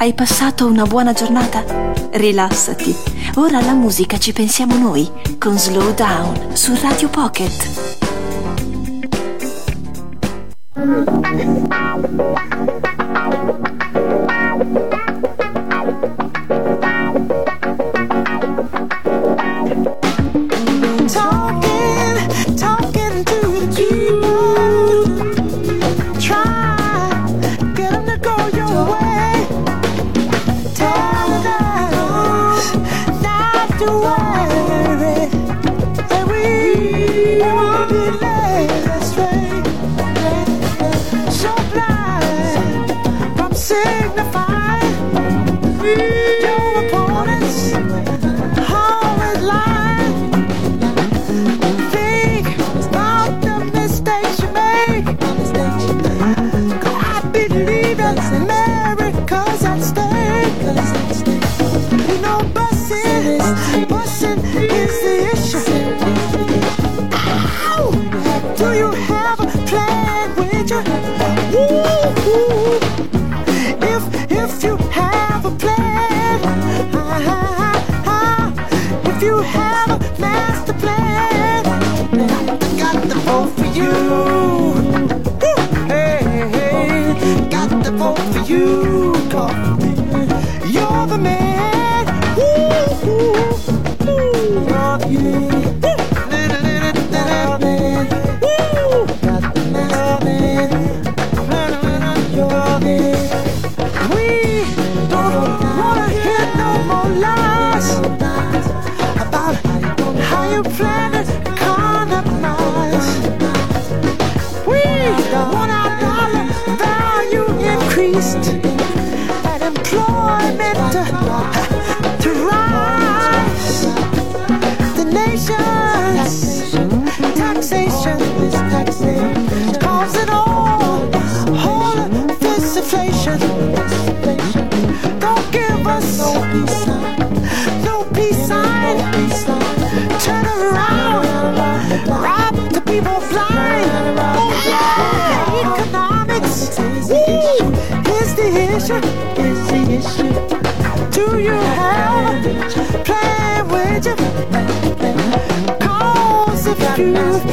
Hai passato una buona giornata? Rilassati. Ora alla musica ci pensiamo noi con Slow Down su Radio Pocket. Thank you. is the issue. Do you have a plan with you? Cause if you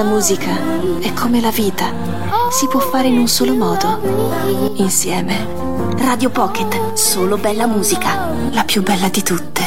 musica è come la vita, si può fare in un solo modo, insieme. Radio Pocket, solo bella musica, la più bella di tutte.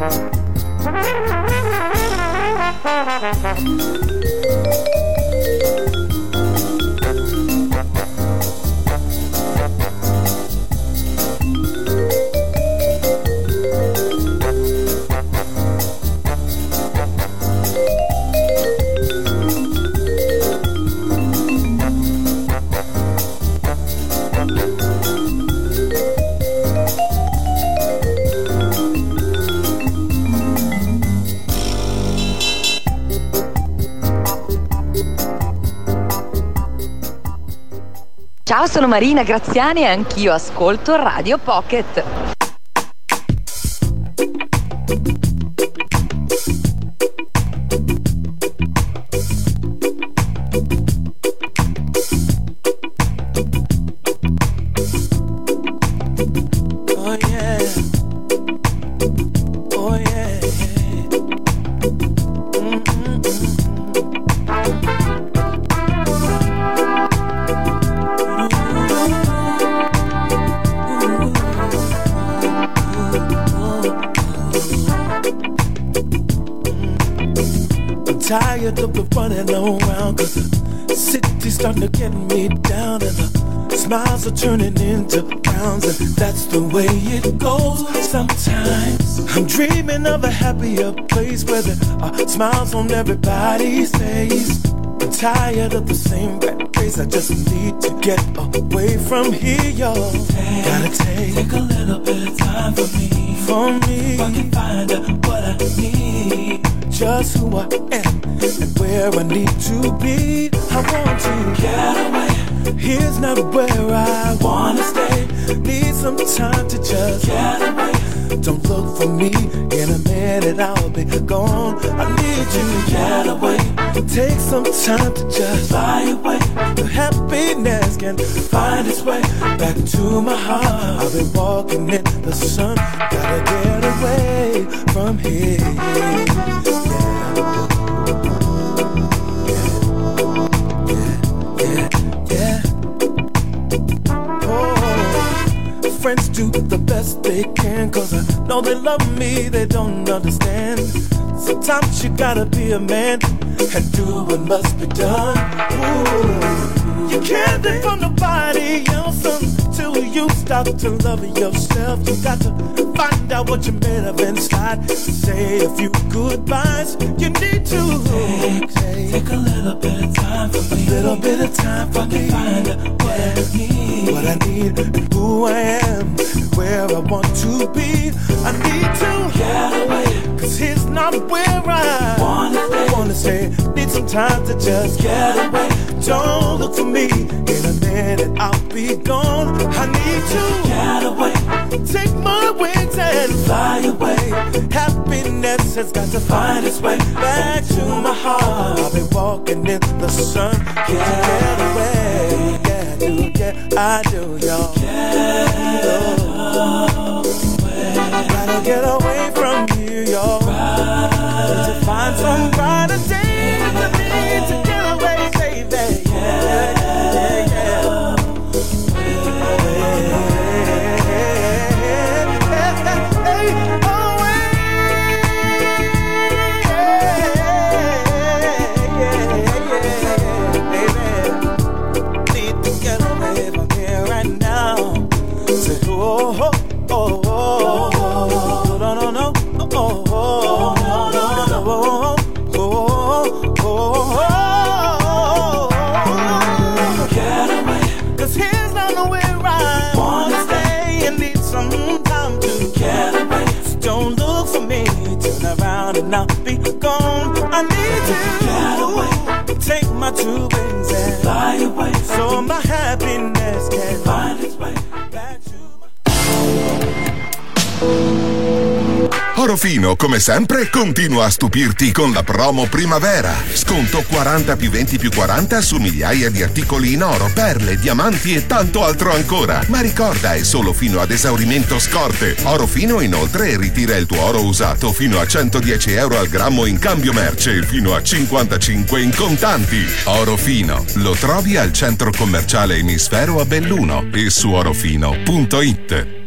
Ciao, sono Marina Graziani e anch'io ascolto Radio Pocket. Turning into frowns, and that's the way it goes. Sometimes I'm dreaming of a happier place where there are smiles on everybody's face. I'm tired of the same rat race. I just need to get away from here, y'all. Take, Gotta take, take a little bit of time for me. For me, if I can find out what I need, just who I am and where I need to be. I want to get away Here's not where I wanna stay. Need some time to just get away. Don't look for me in a minute, I'll be gone. I need you to get away. Take some time to just fly away. The happiness can find its way back to my heart. I've been walking in the sun, gotta get away from here. Friends do the best they can. Cause I know they love me, they don't understand. Sometimes you gotta be a man and do what must be done. Ooh. You can't live for nobody else until you stop to love yourself. You got to find out what you're made of inside. Say a few goodbyes. You need to take, take, take a little bit of time for me. A little bit of time for me. Find out what I need. What I need and who I am and where I want to be. I need to get away. Cause here's not where I wanna stay. Wanna stay. Need some time to just get away. Don't look for me. In a minute I'll be gone. I need to get away. Take my wings and fly away. Happiness has got to find its way back to my heart. I'll be walking in the sun. Get, get away. Yeah, I do. Yeah, I do, y'all. Get away. Gotta get away Orofino, come sempre, continua a stupirti con la promo primavera. Sconto 40 più 20 più 40 su migliaia di articoli in oro, perle, diamanti e tanto altro ancora. Ma ricorda, è solo fino ad esaurimento scorte. Orofino inoltre ritira il tuo oro usato fino a 110 euro al grammo in cambio merce e fino a 55 in contanti. Orofino, lo trovi al centro commerciale Emisfero a Belluno e su orofino.it.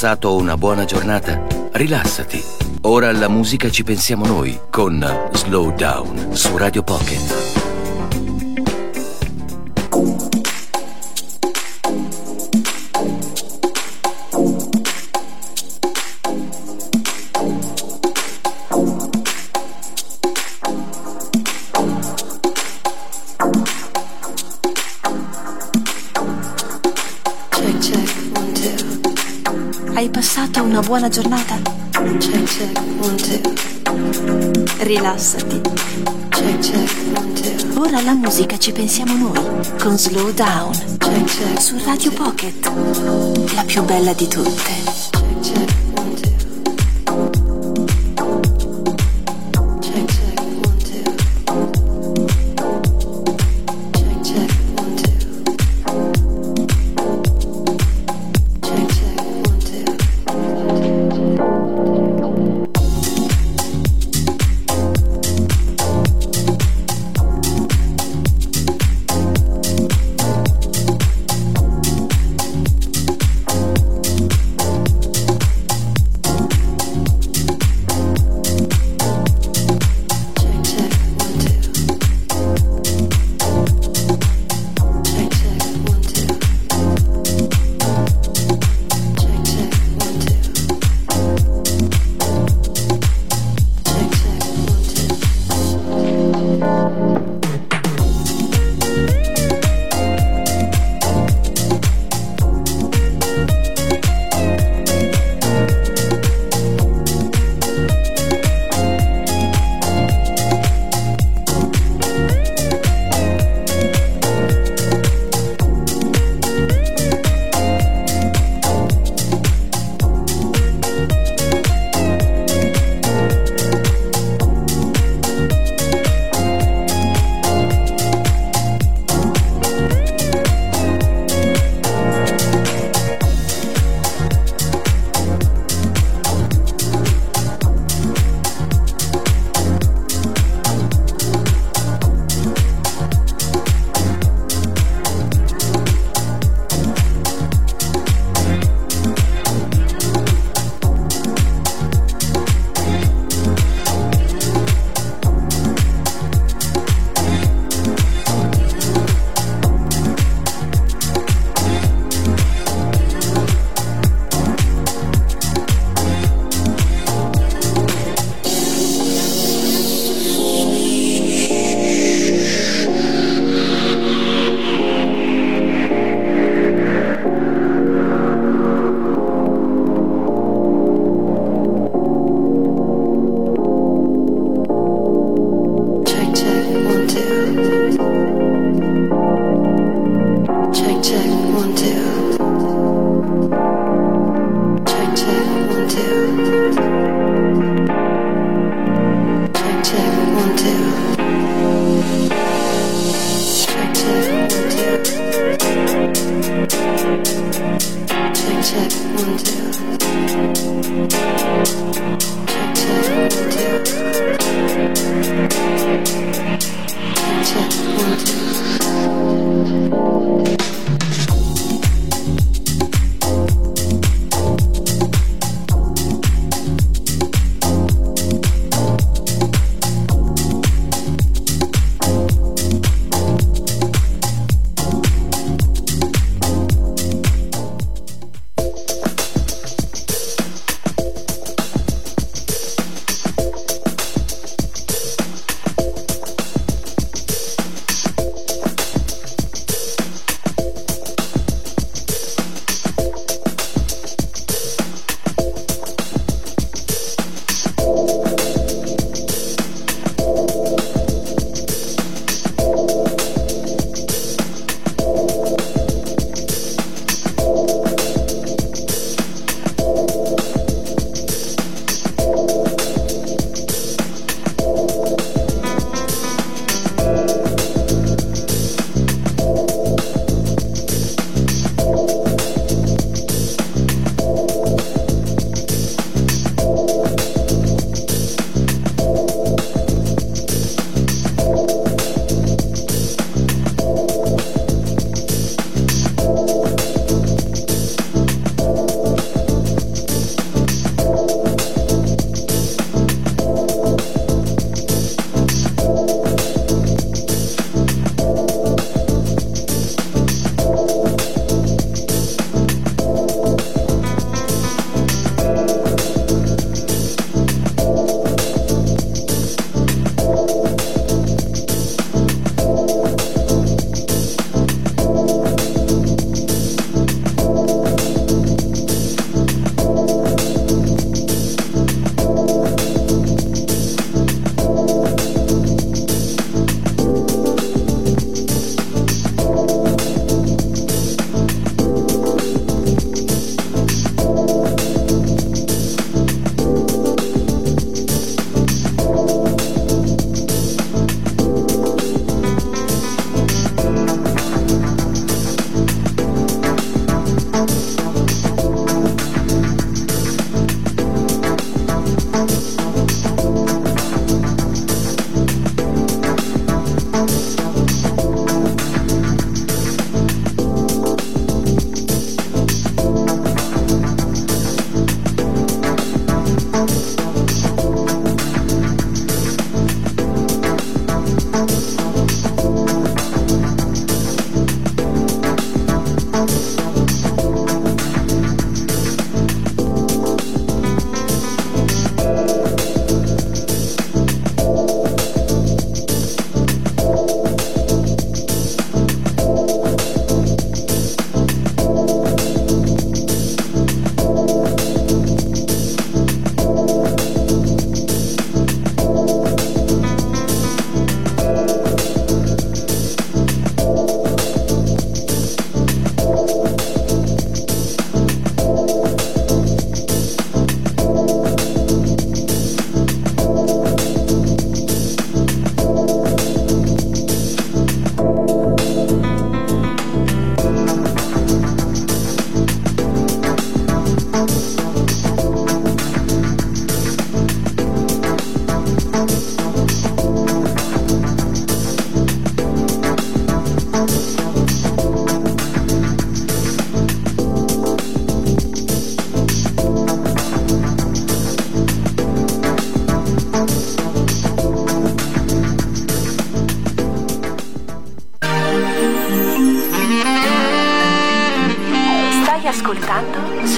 passato una buona giornata? Rilassati. Ora alla musica ci pensiamo noi con Slow Down su Radio Pocket. Una buona giornata? Check, check, one, two. Rilassati. Check, check, one, two. Ora alla musica ci pensiamo noi, con Slow Down. Check, check, su Radio Pocket. La più bella di tutte.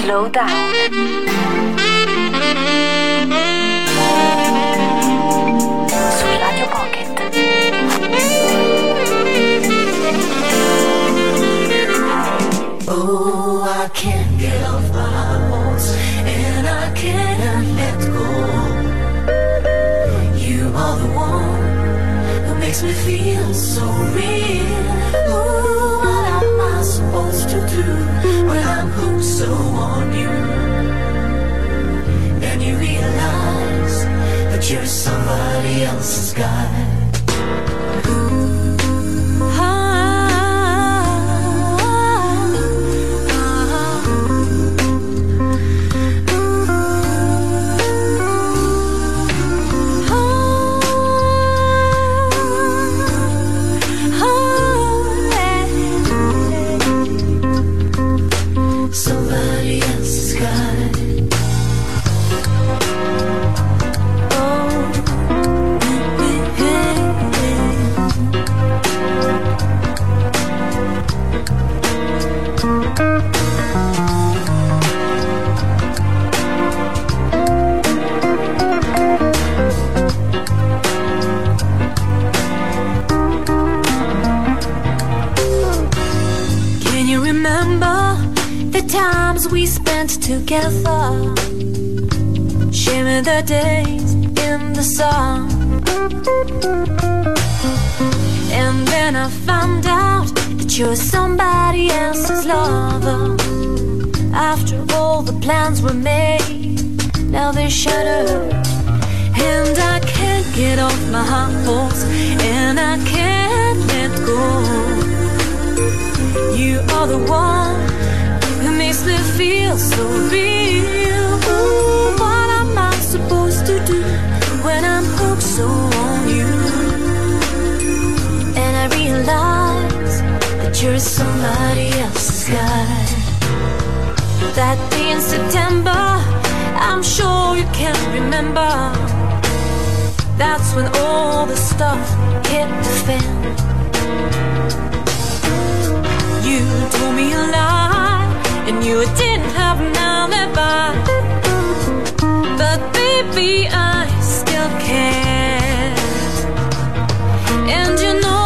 Slowdown. Radio Pocket. Oh, I can't get off my horse, and I let go. You are the one who makes me feel. You're somebody After all the plans were made, now they're shattered. And I can't get off my high horse, and I can't let go. You are the one who makes me feel so real. Ooh, what am I supposed to do when I'm hooked so on you? And I realize that you're somebody else's guy. That day in September, I'm sure you can remember. That's when all the stuff hit the fan. You told me a lie and you didn't have an alibi. But baby, I still care. And you know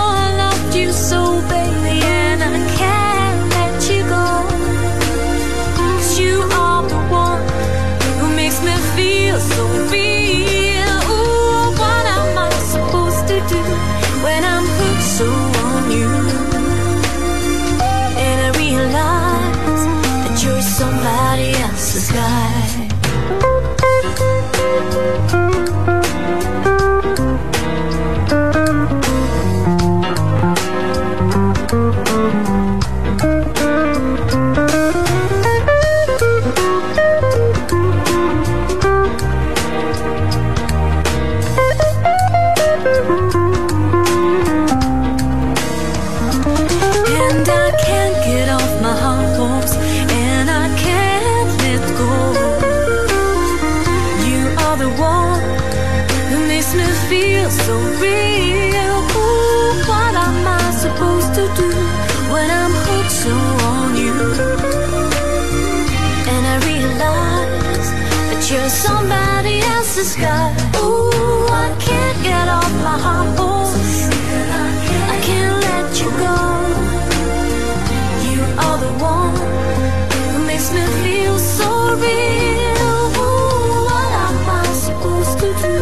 Ooh, I can't get off my I can't let you go. You are the one who makes me feel so real. Ooh, what am I supposed to do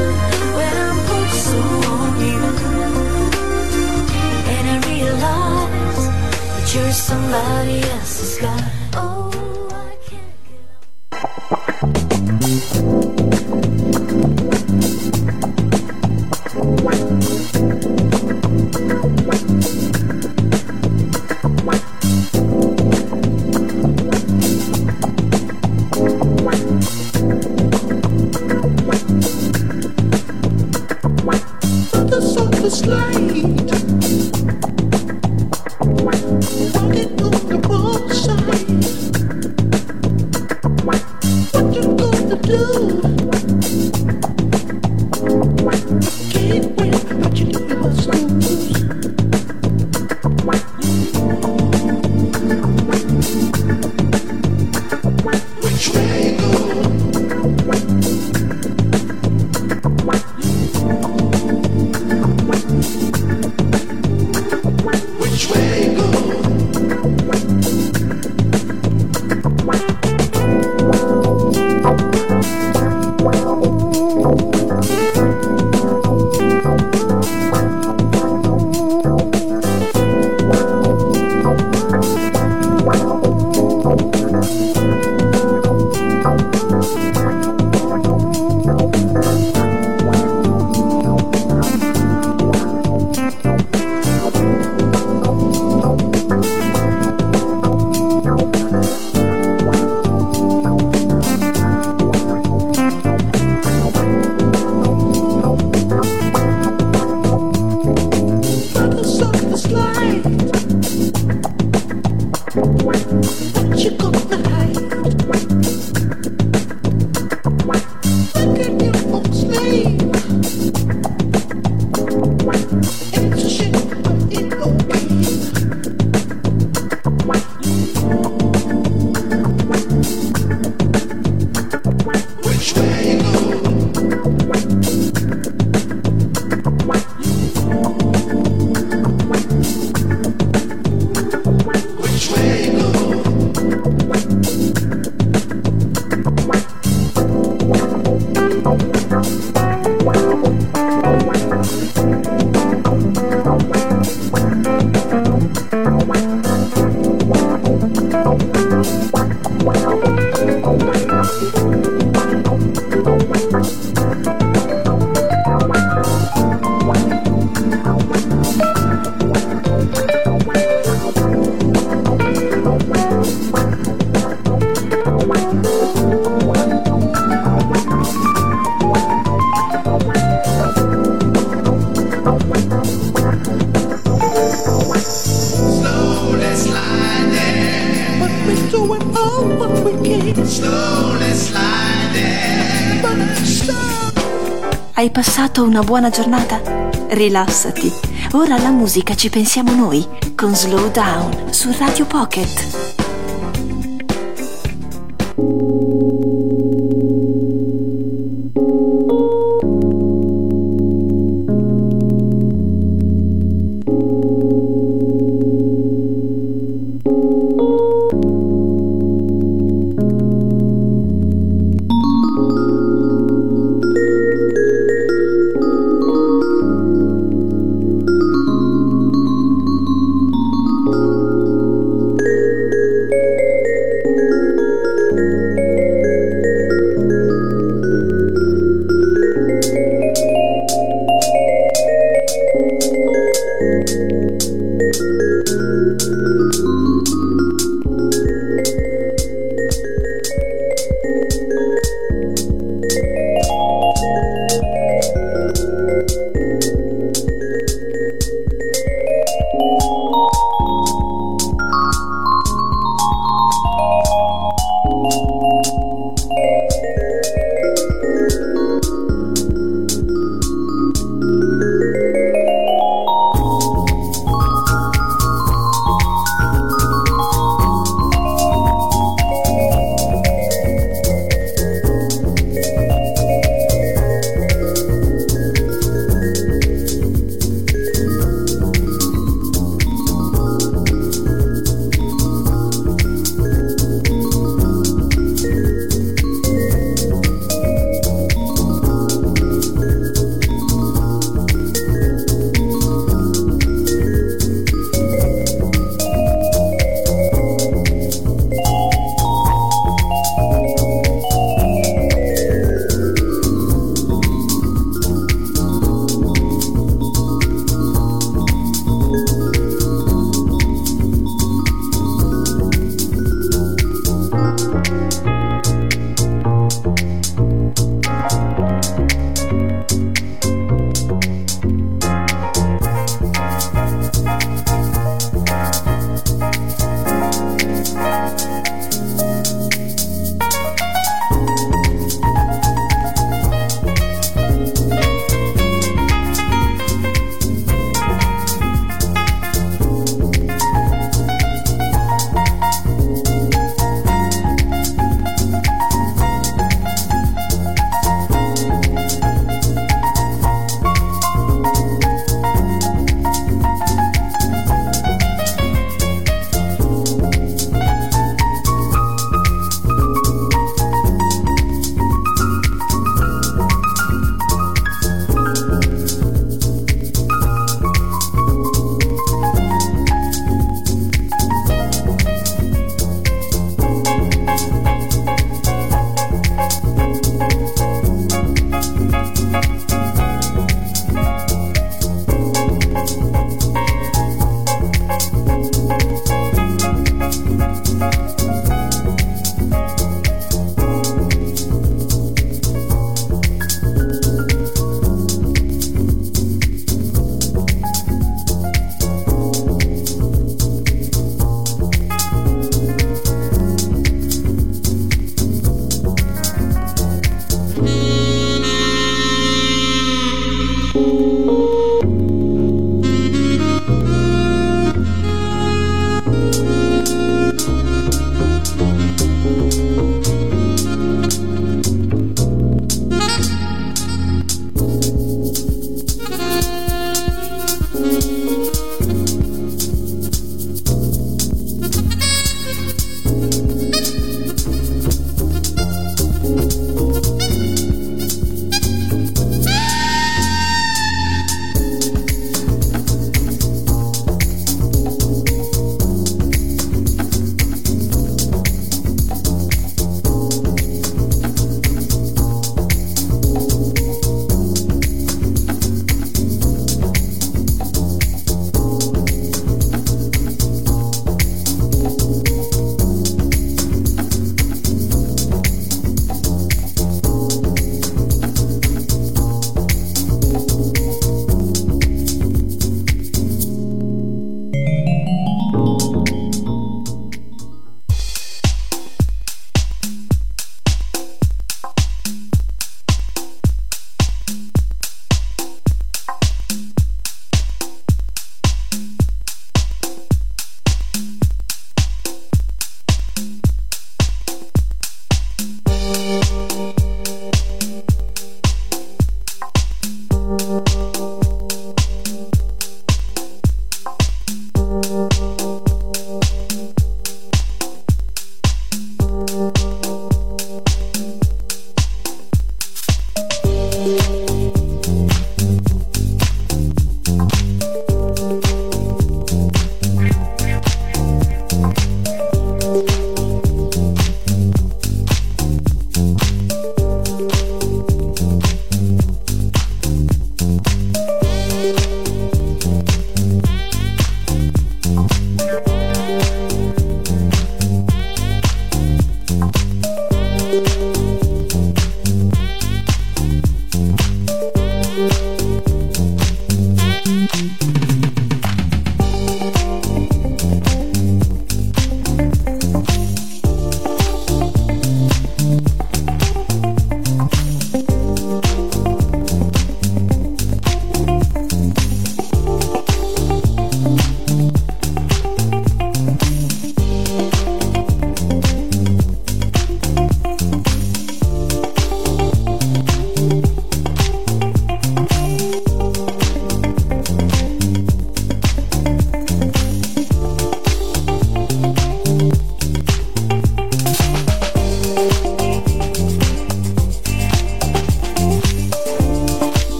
when I'm so on you? And I realize that you're somebody else. Passato una buona giornata? Rilassati. Ora alla musica ci pensiamo noi con Slow Down su Radio Pocket.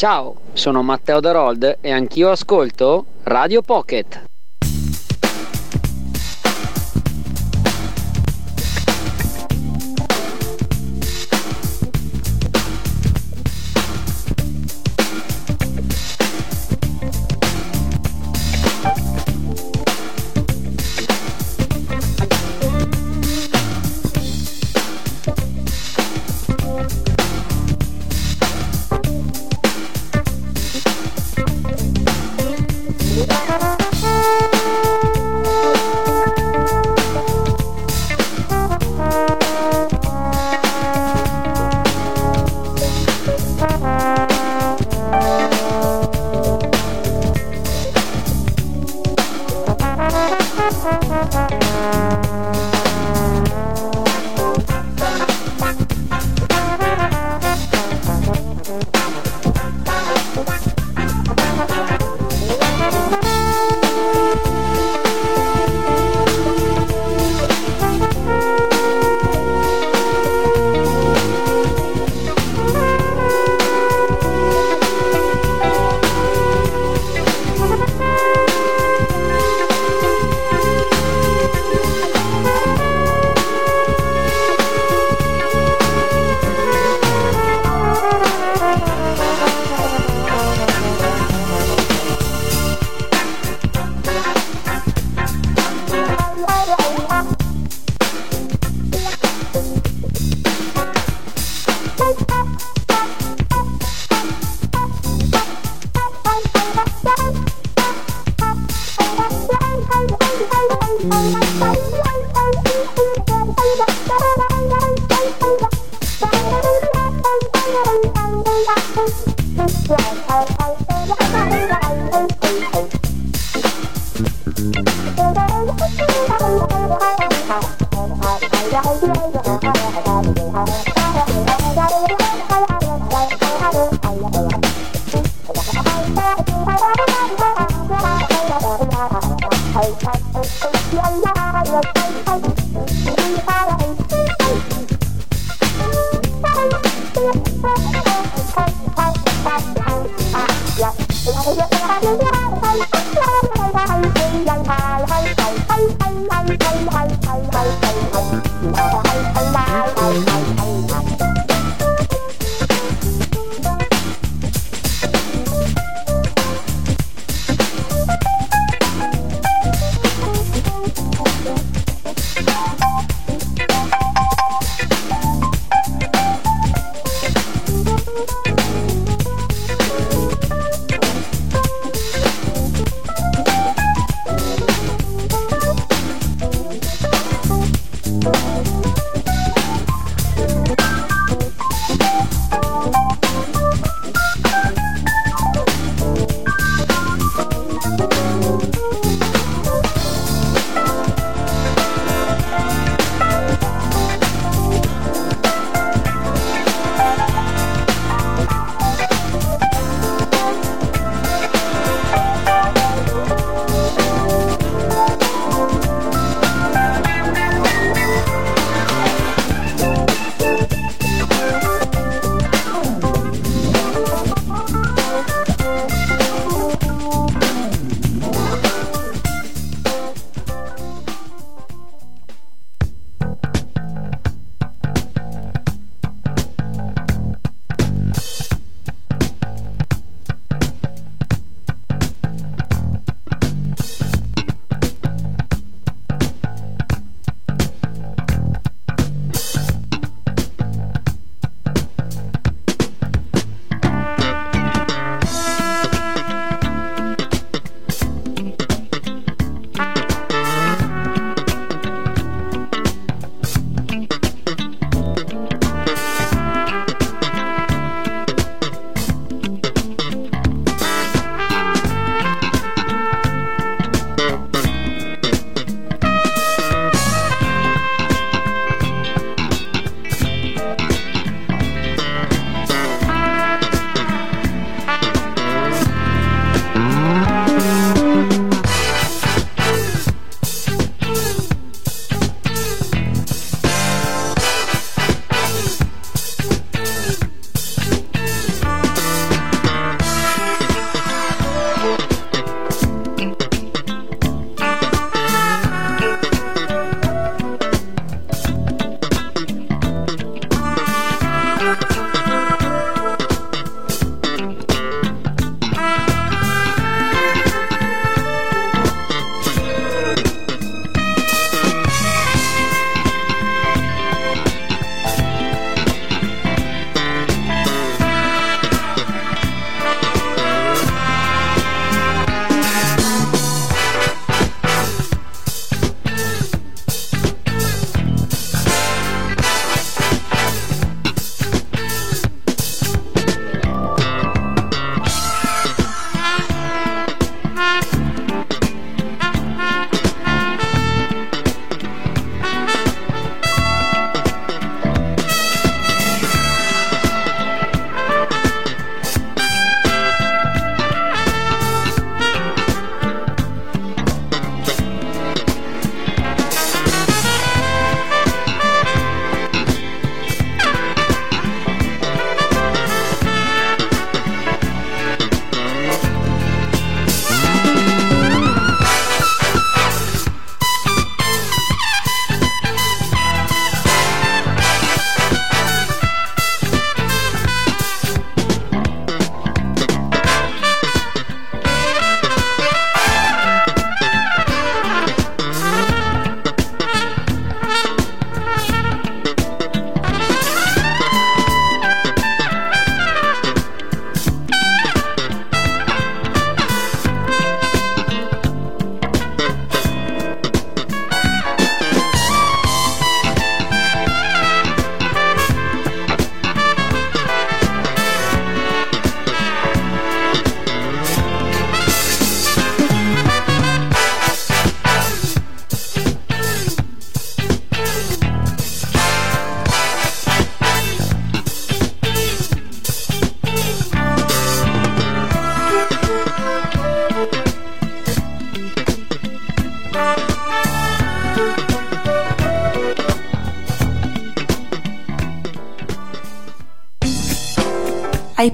Ciao, sono Matteo Darold e anch'io ascolto Radio Pocket.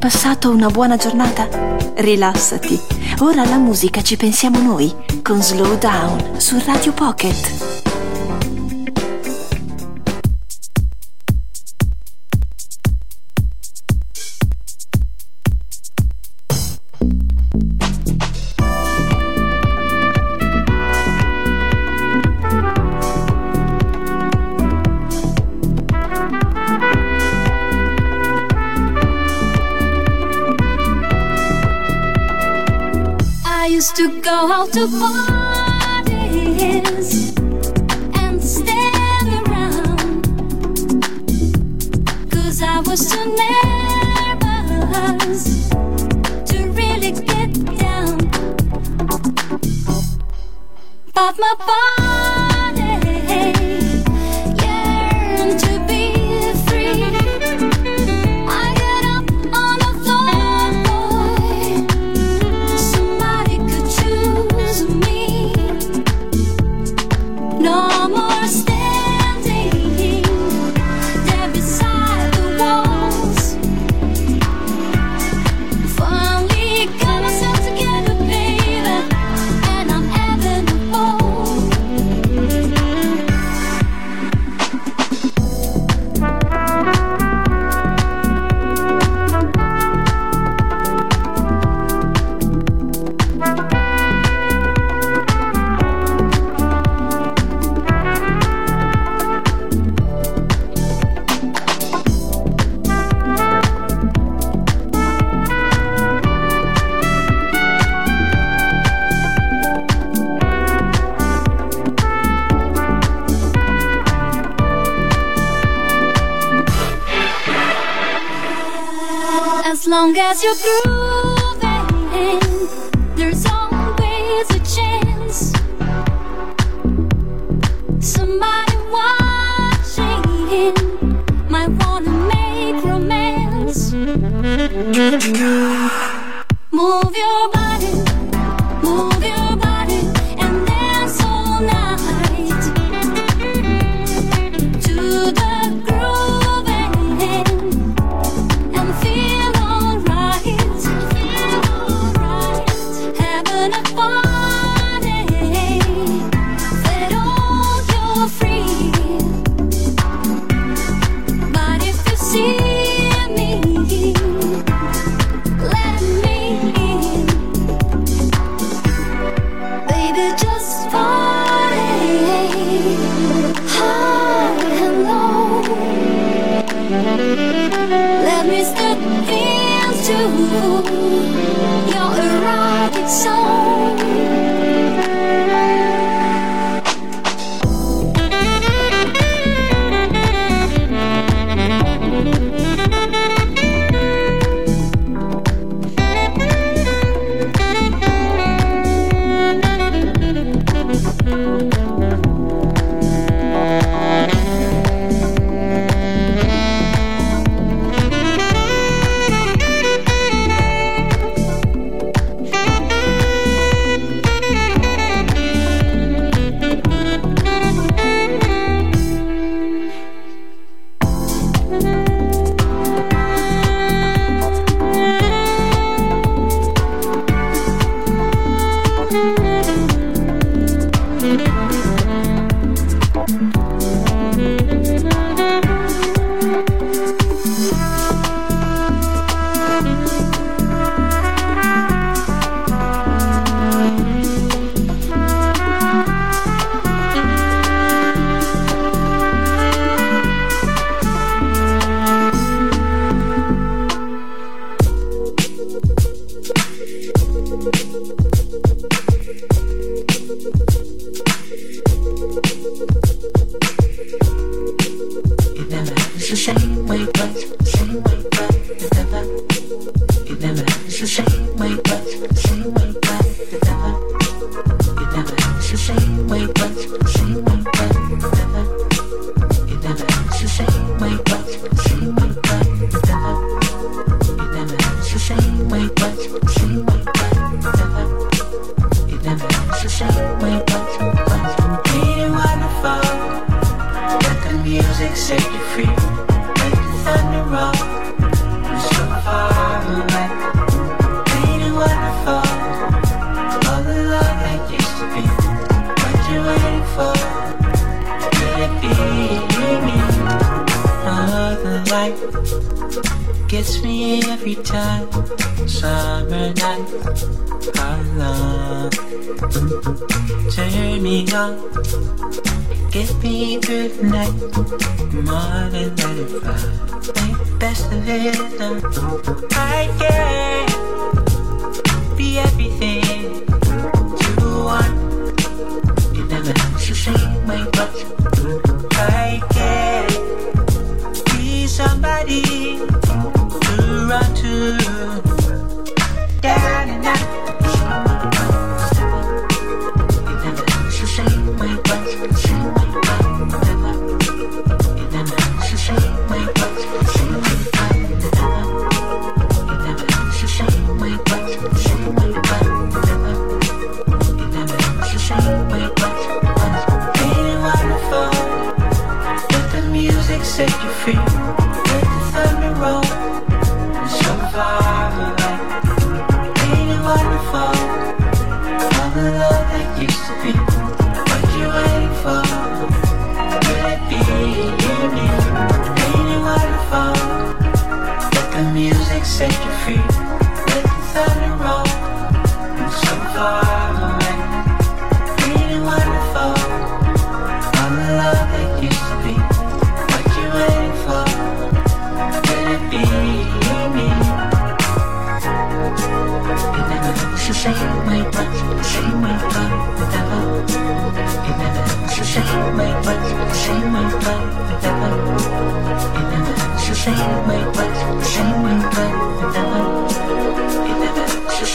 passato una buona giornata? Rilassati. Ora alla musica ci pensiamo noi con Slow Down su Radio Pocket. too far. you do?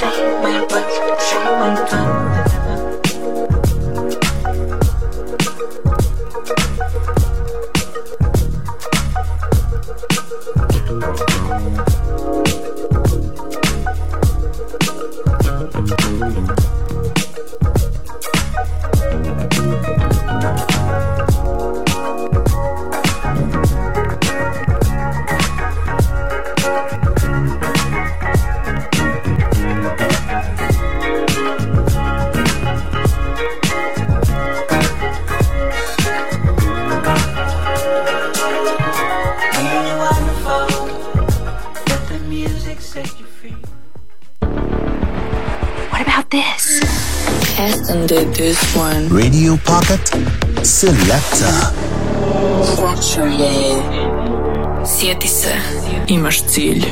show my work, show my fun. lakta. Hoću. Sjeti se, imaš cilj.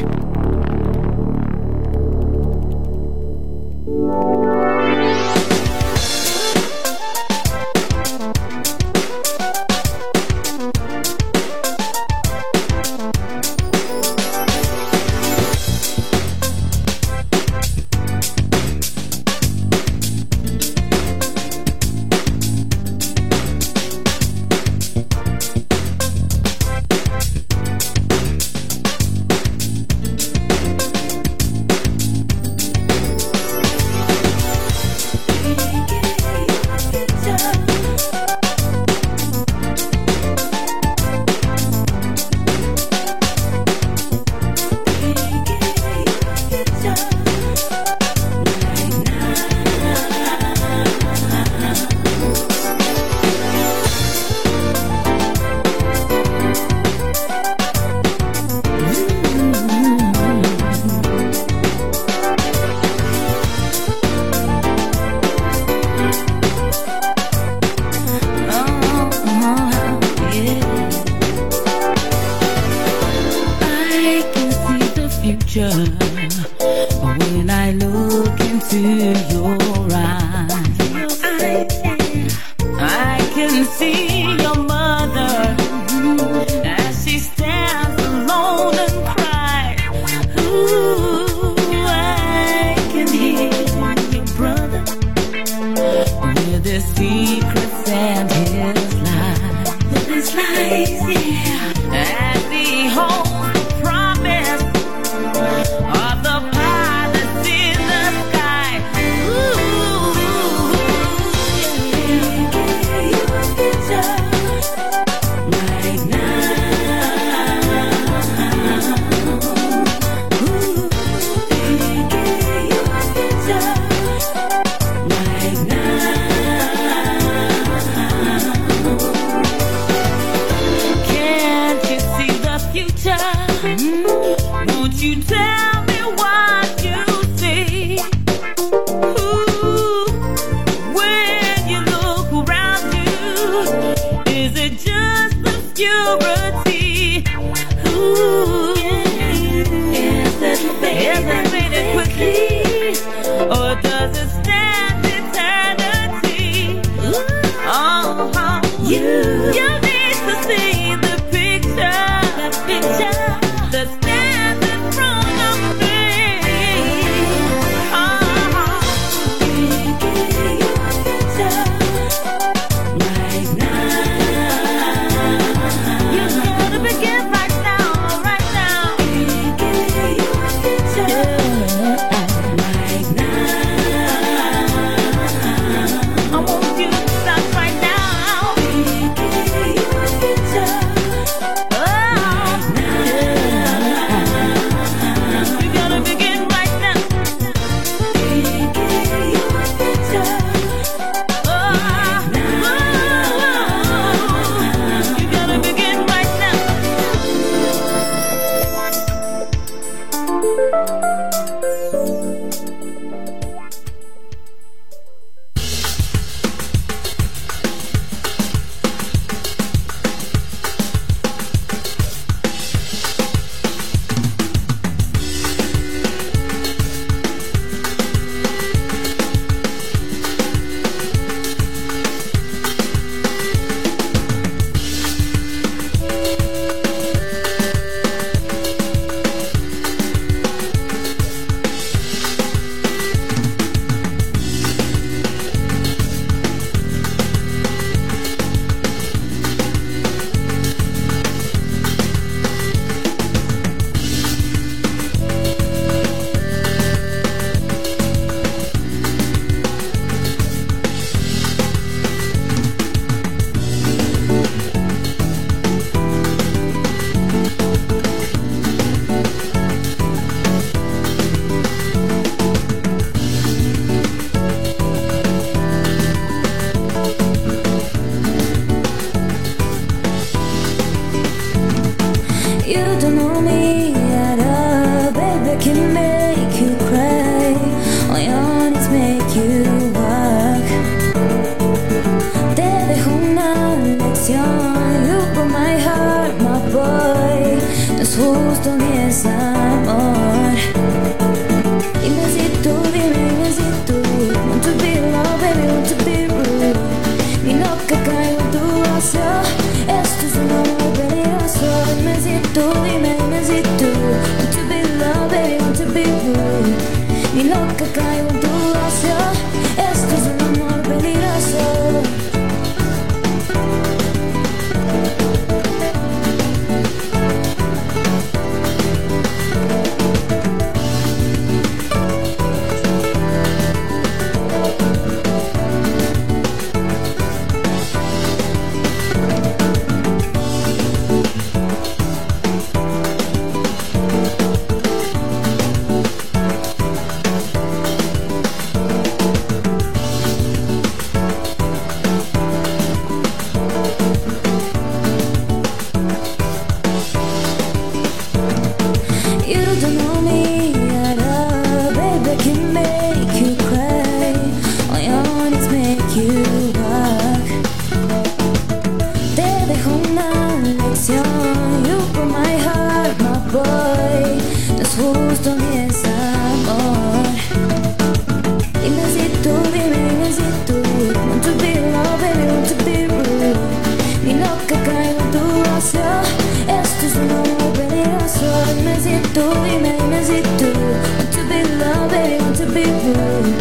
Tus no veneras solo dime si tú, dime, dime si tú Want to be loved, baby, want to be blue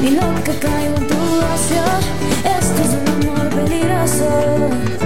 Ni loca caigo en tu vacío Esto es un amor peligroso.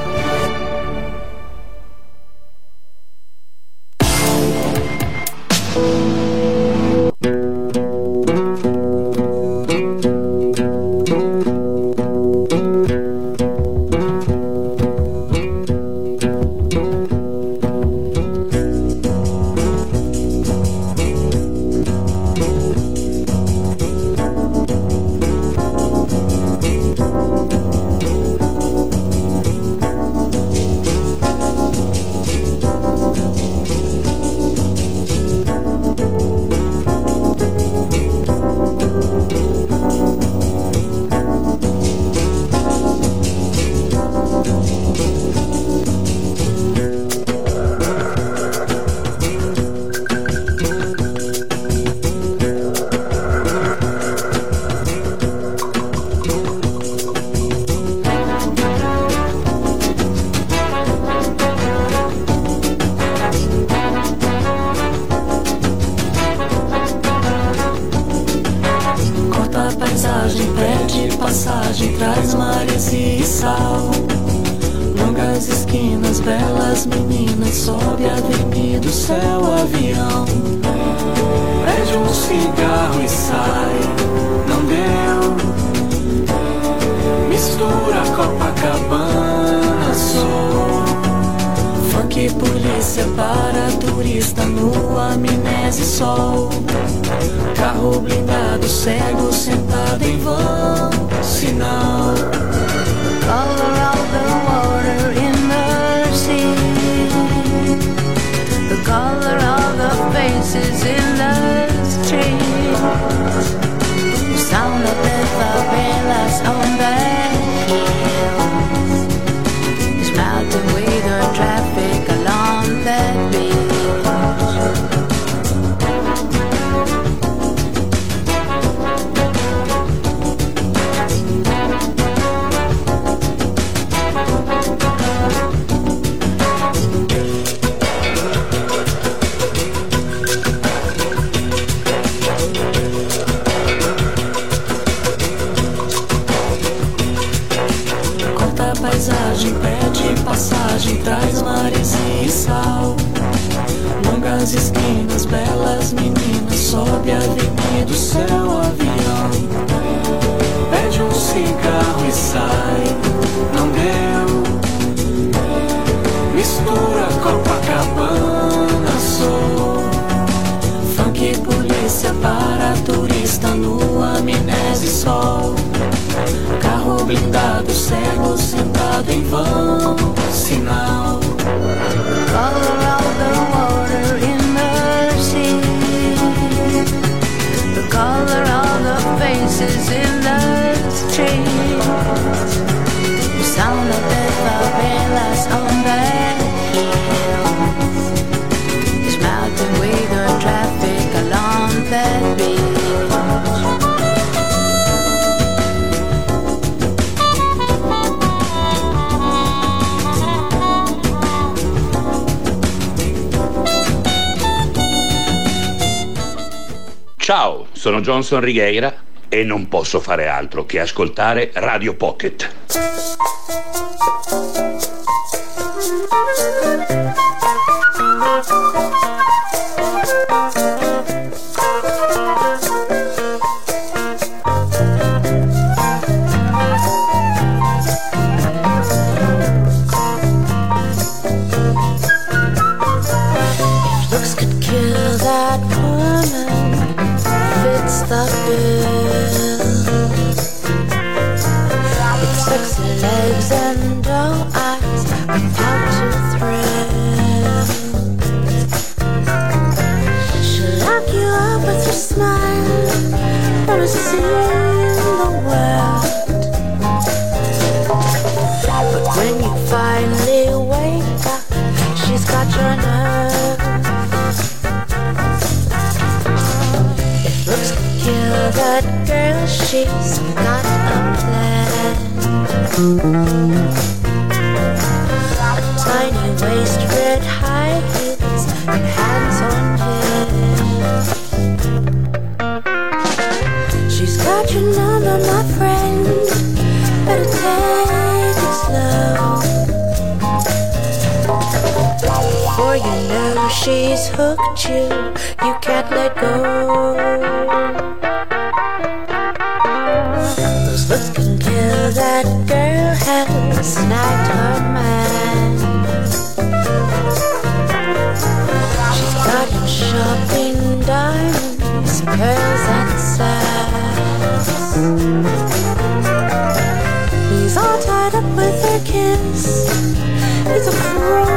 Nelson Righeira e non posso fare altro che ascoltare Radio Pocket. she's not up there. A tiny waist, red high heels, and hands on hips. She's got your number, my friend. Better take it slow. Before you know she's hooked you, you can't let go. curls and sass. He's all tied up with her kiss. It's a fraud.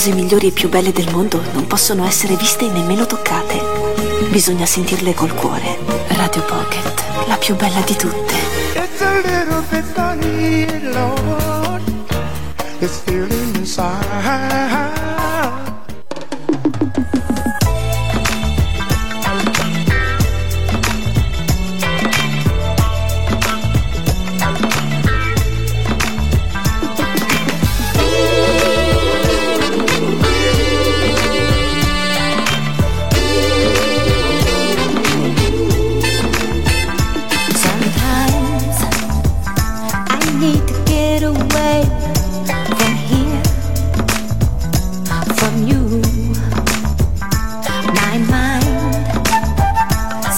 cose migliori e più belle del mondo non possono essere viste e nemmeno toccate. Bisogna sentirle col cuore. Radio Pocket, la più bella di tutte. It's a little bit funny, Lord. It's feeling inside.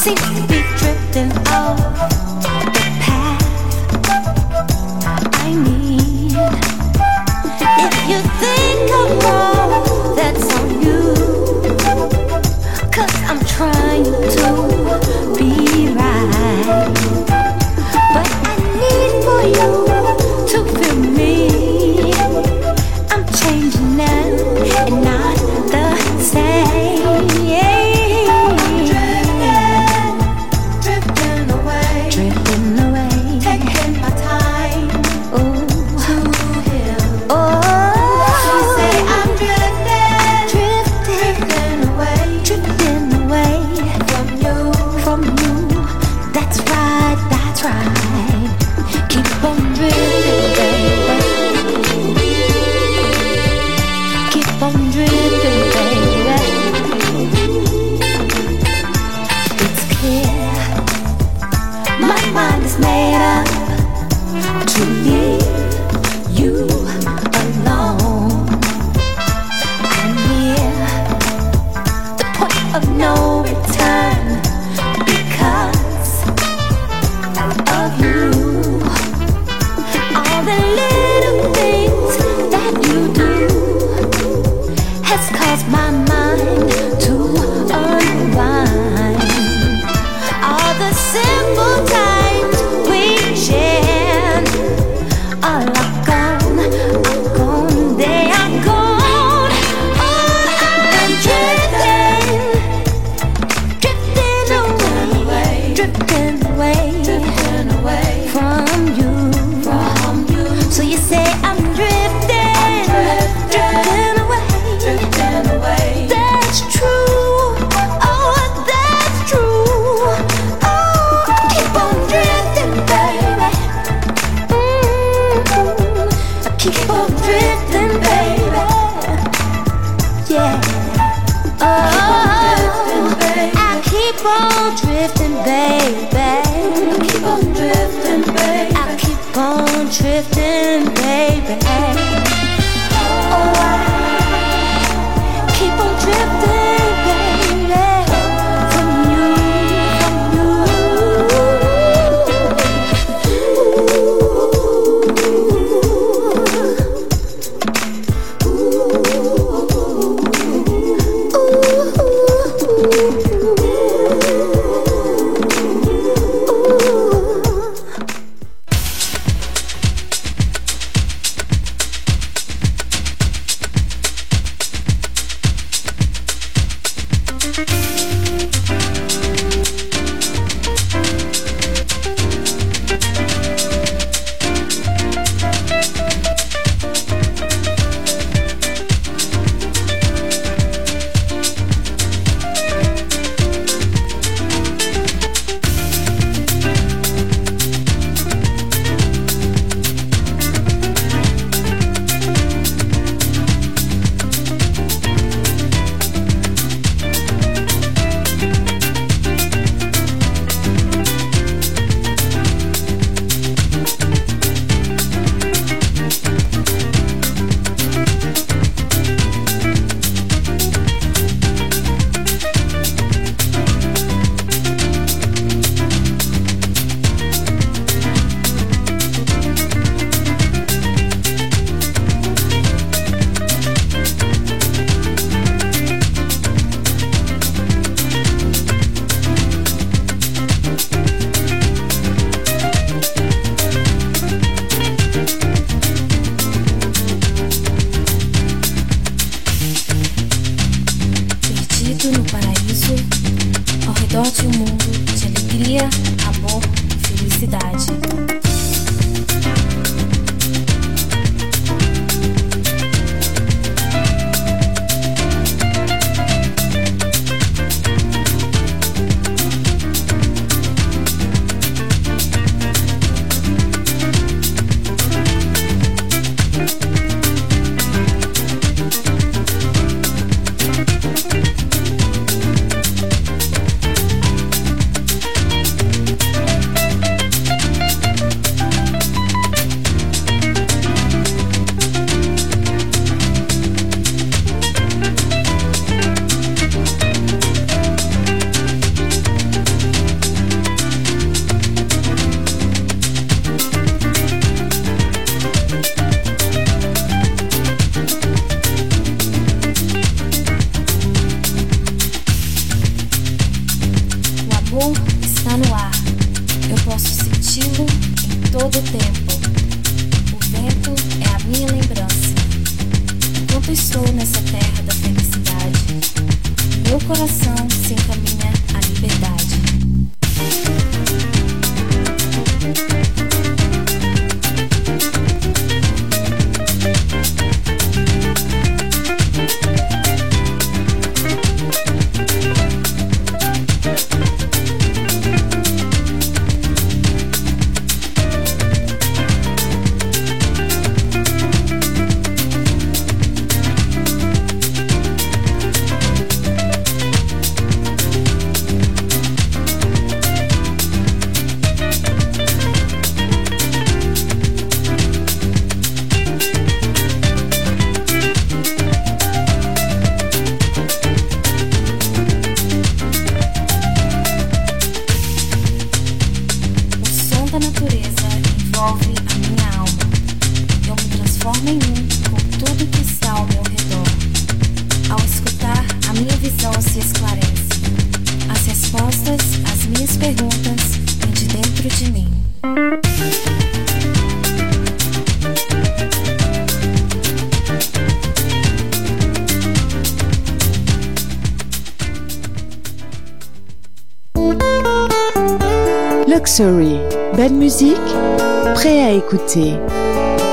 así.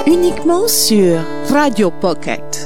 uniquement sur Radio Pocket.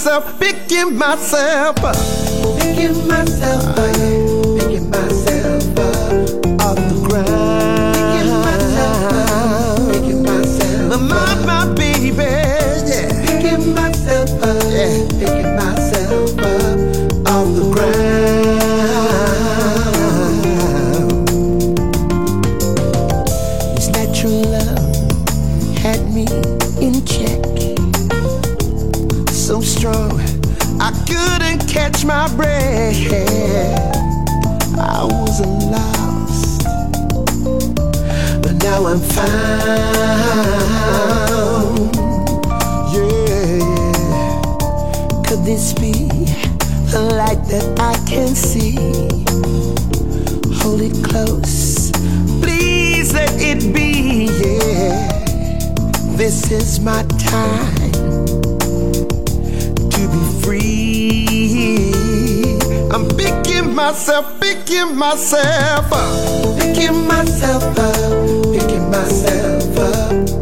myself, picking myself up. Picking myself up. myself, picking myself up. Picking myself up, picking myself up.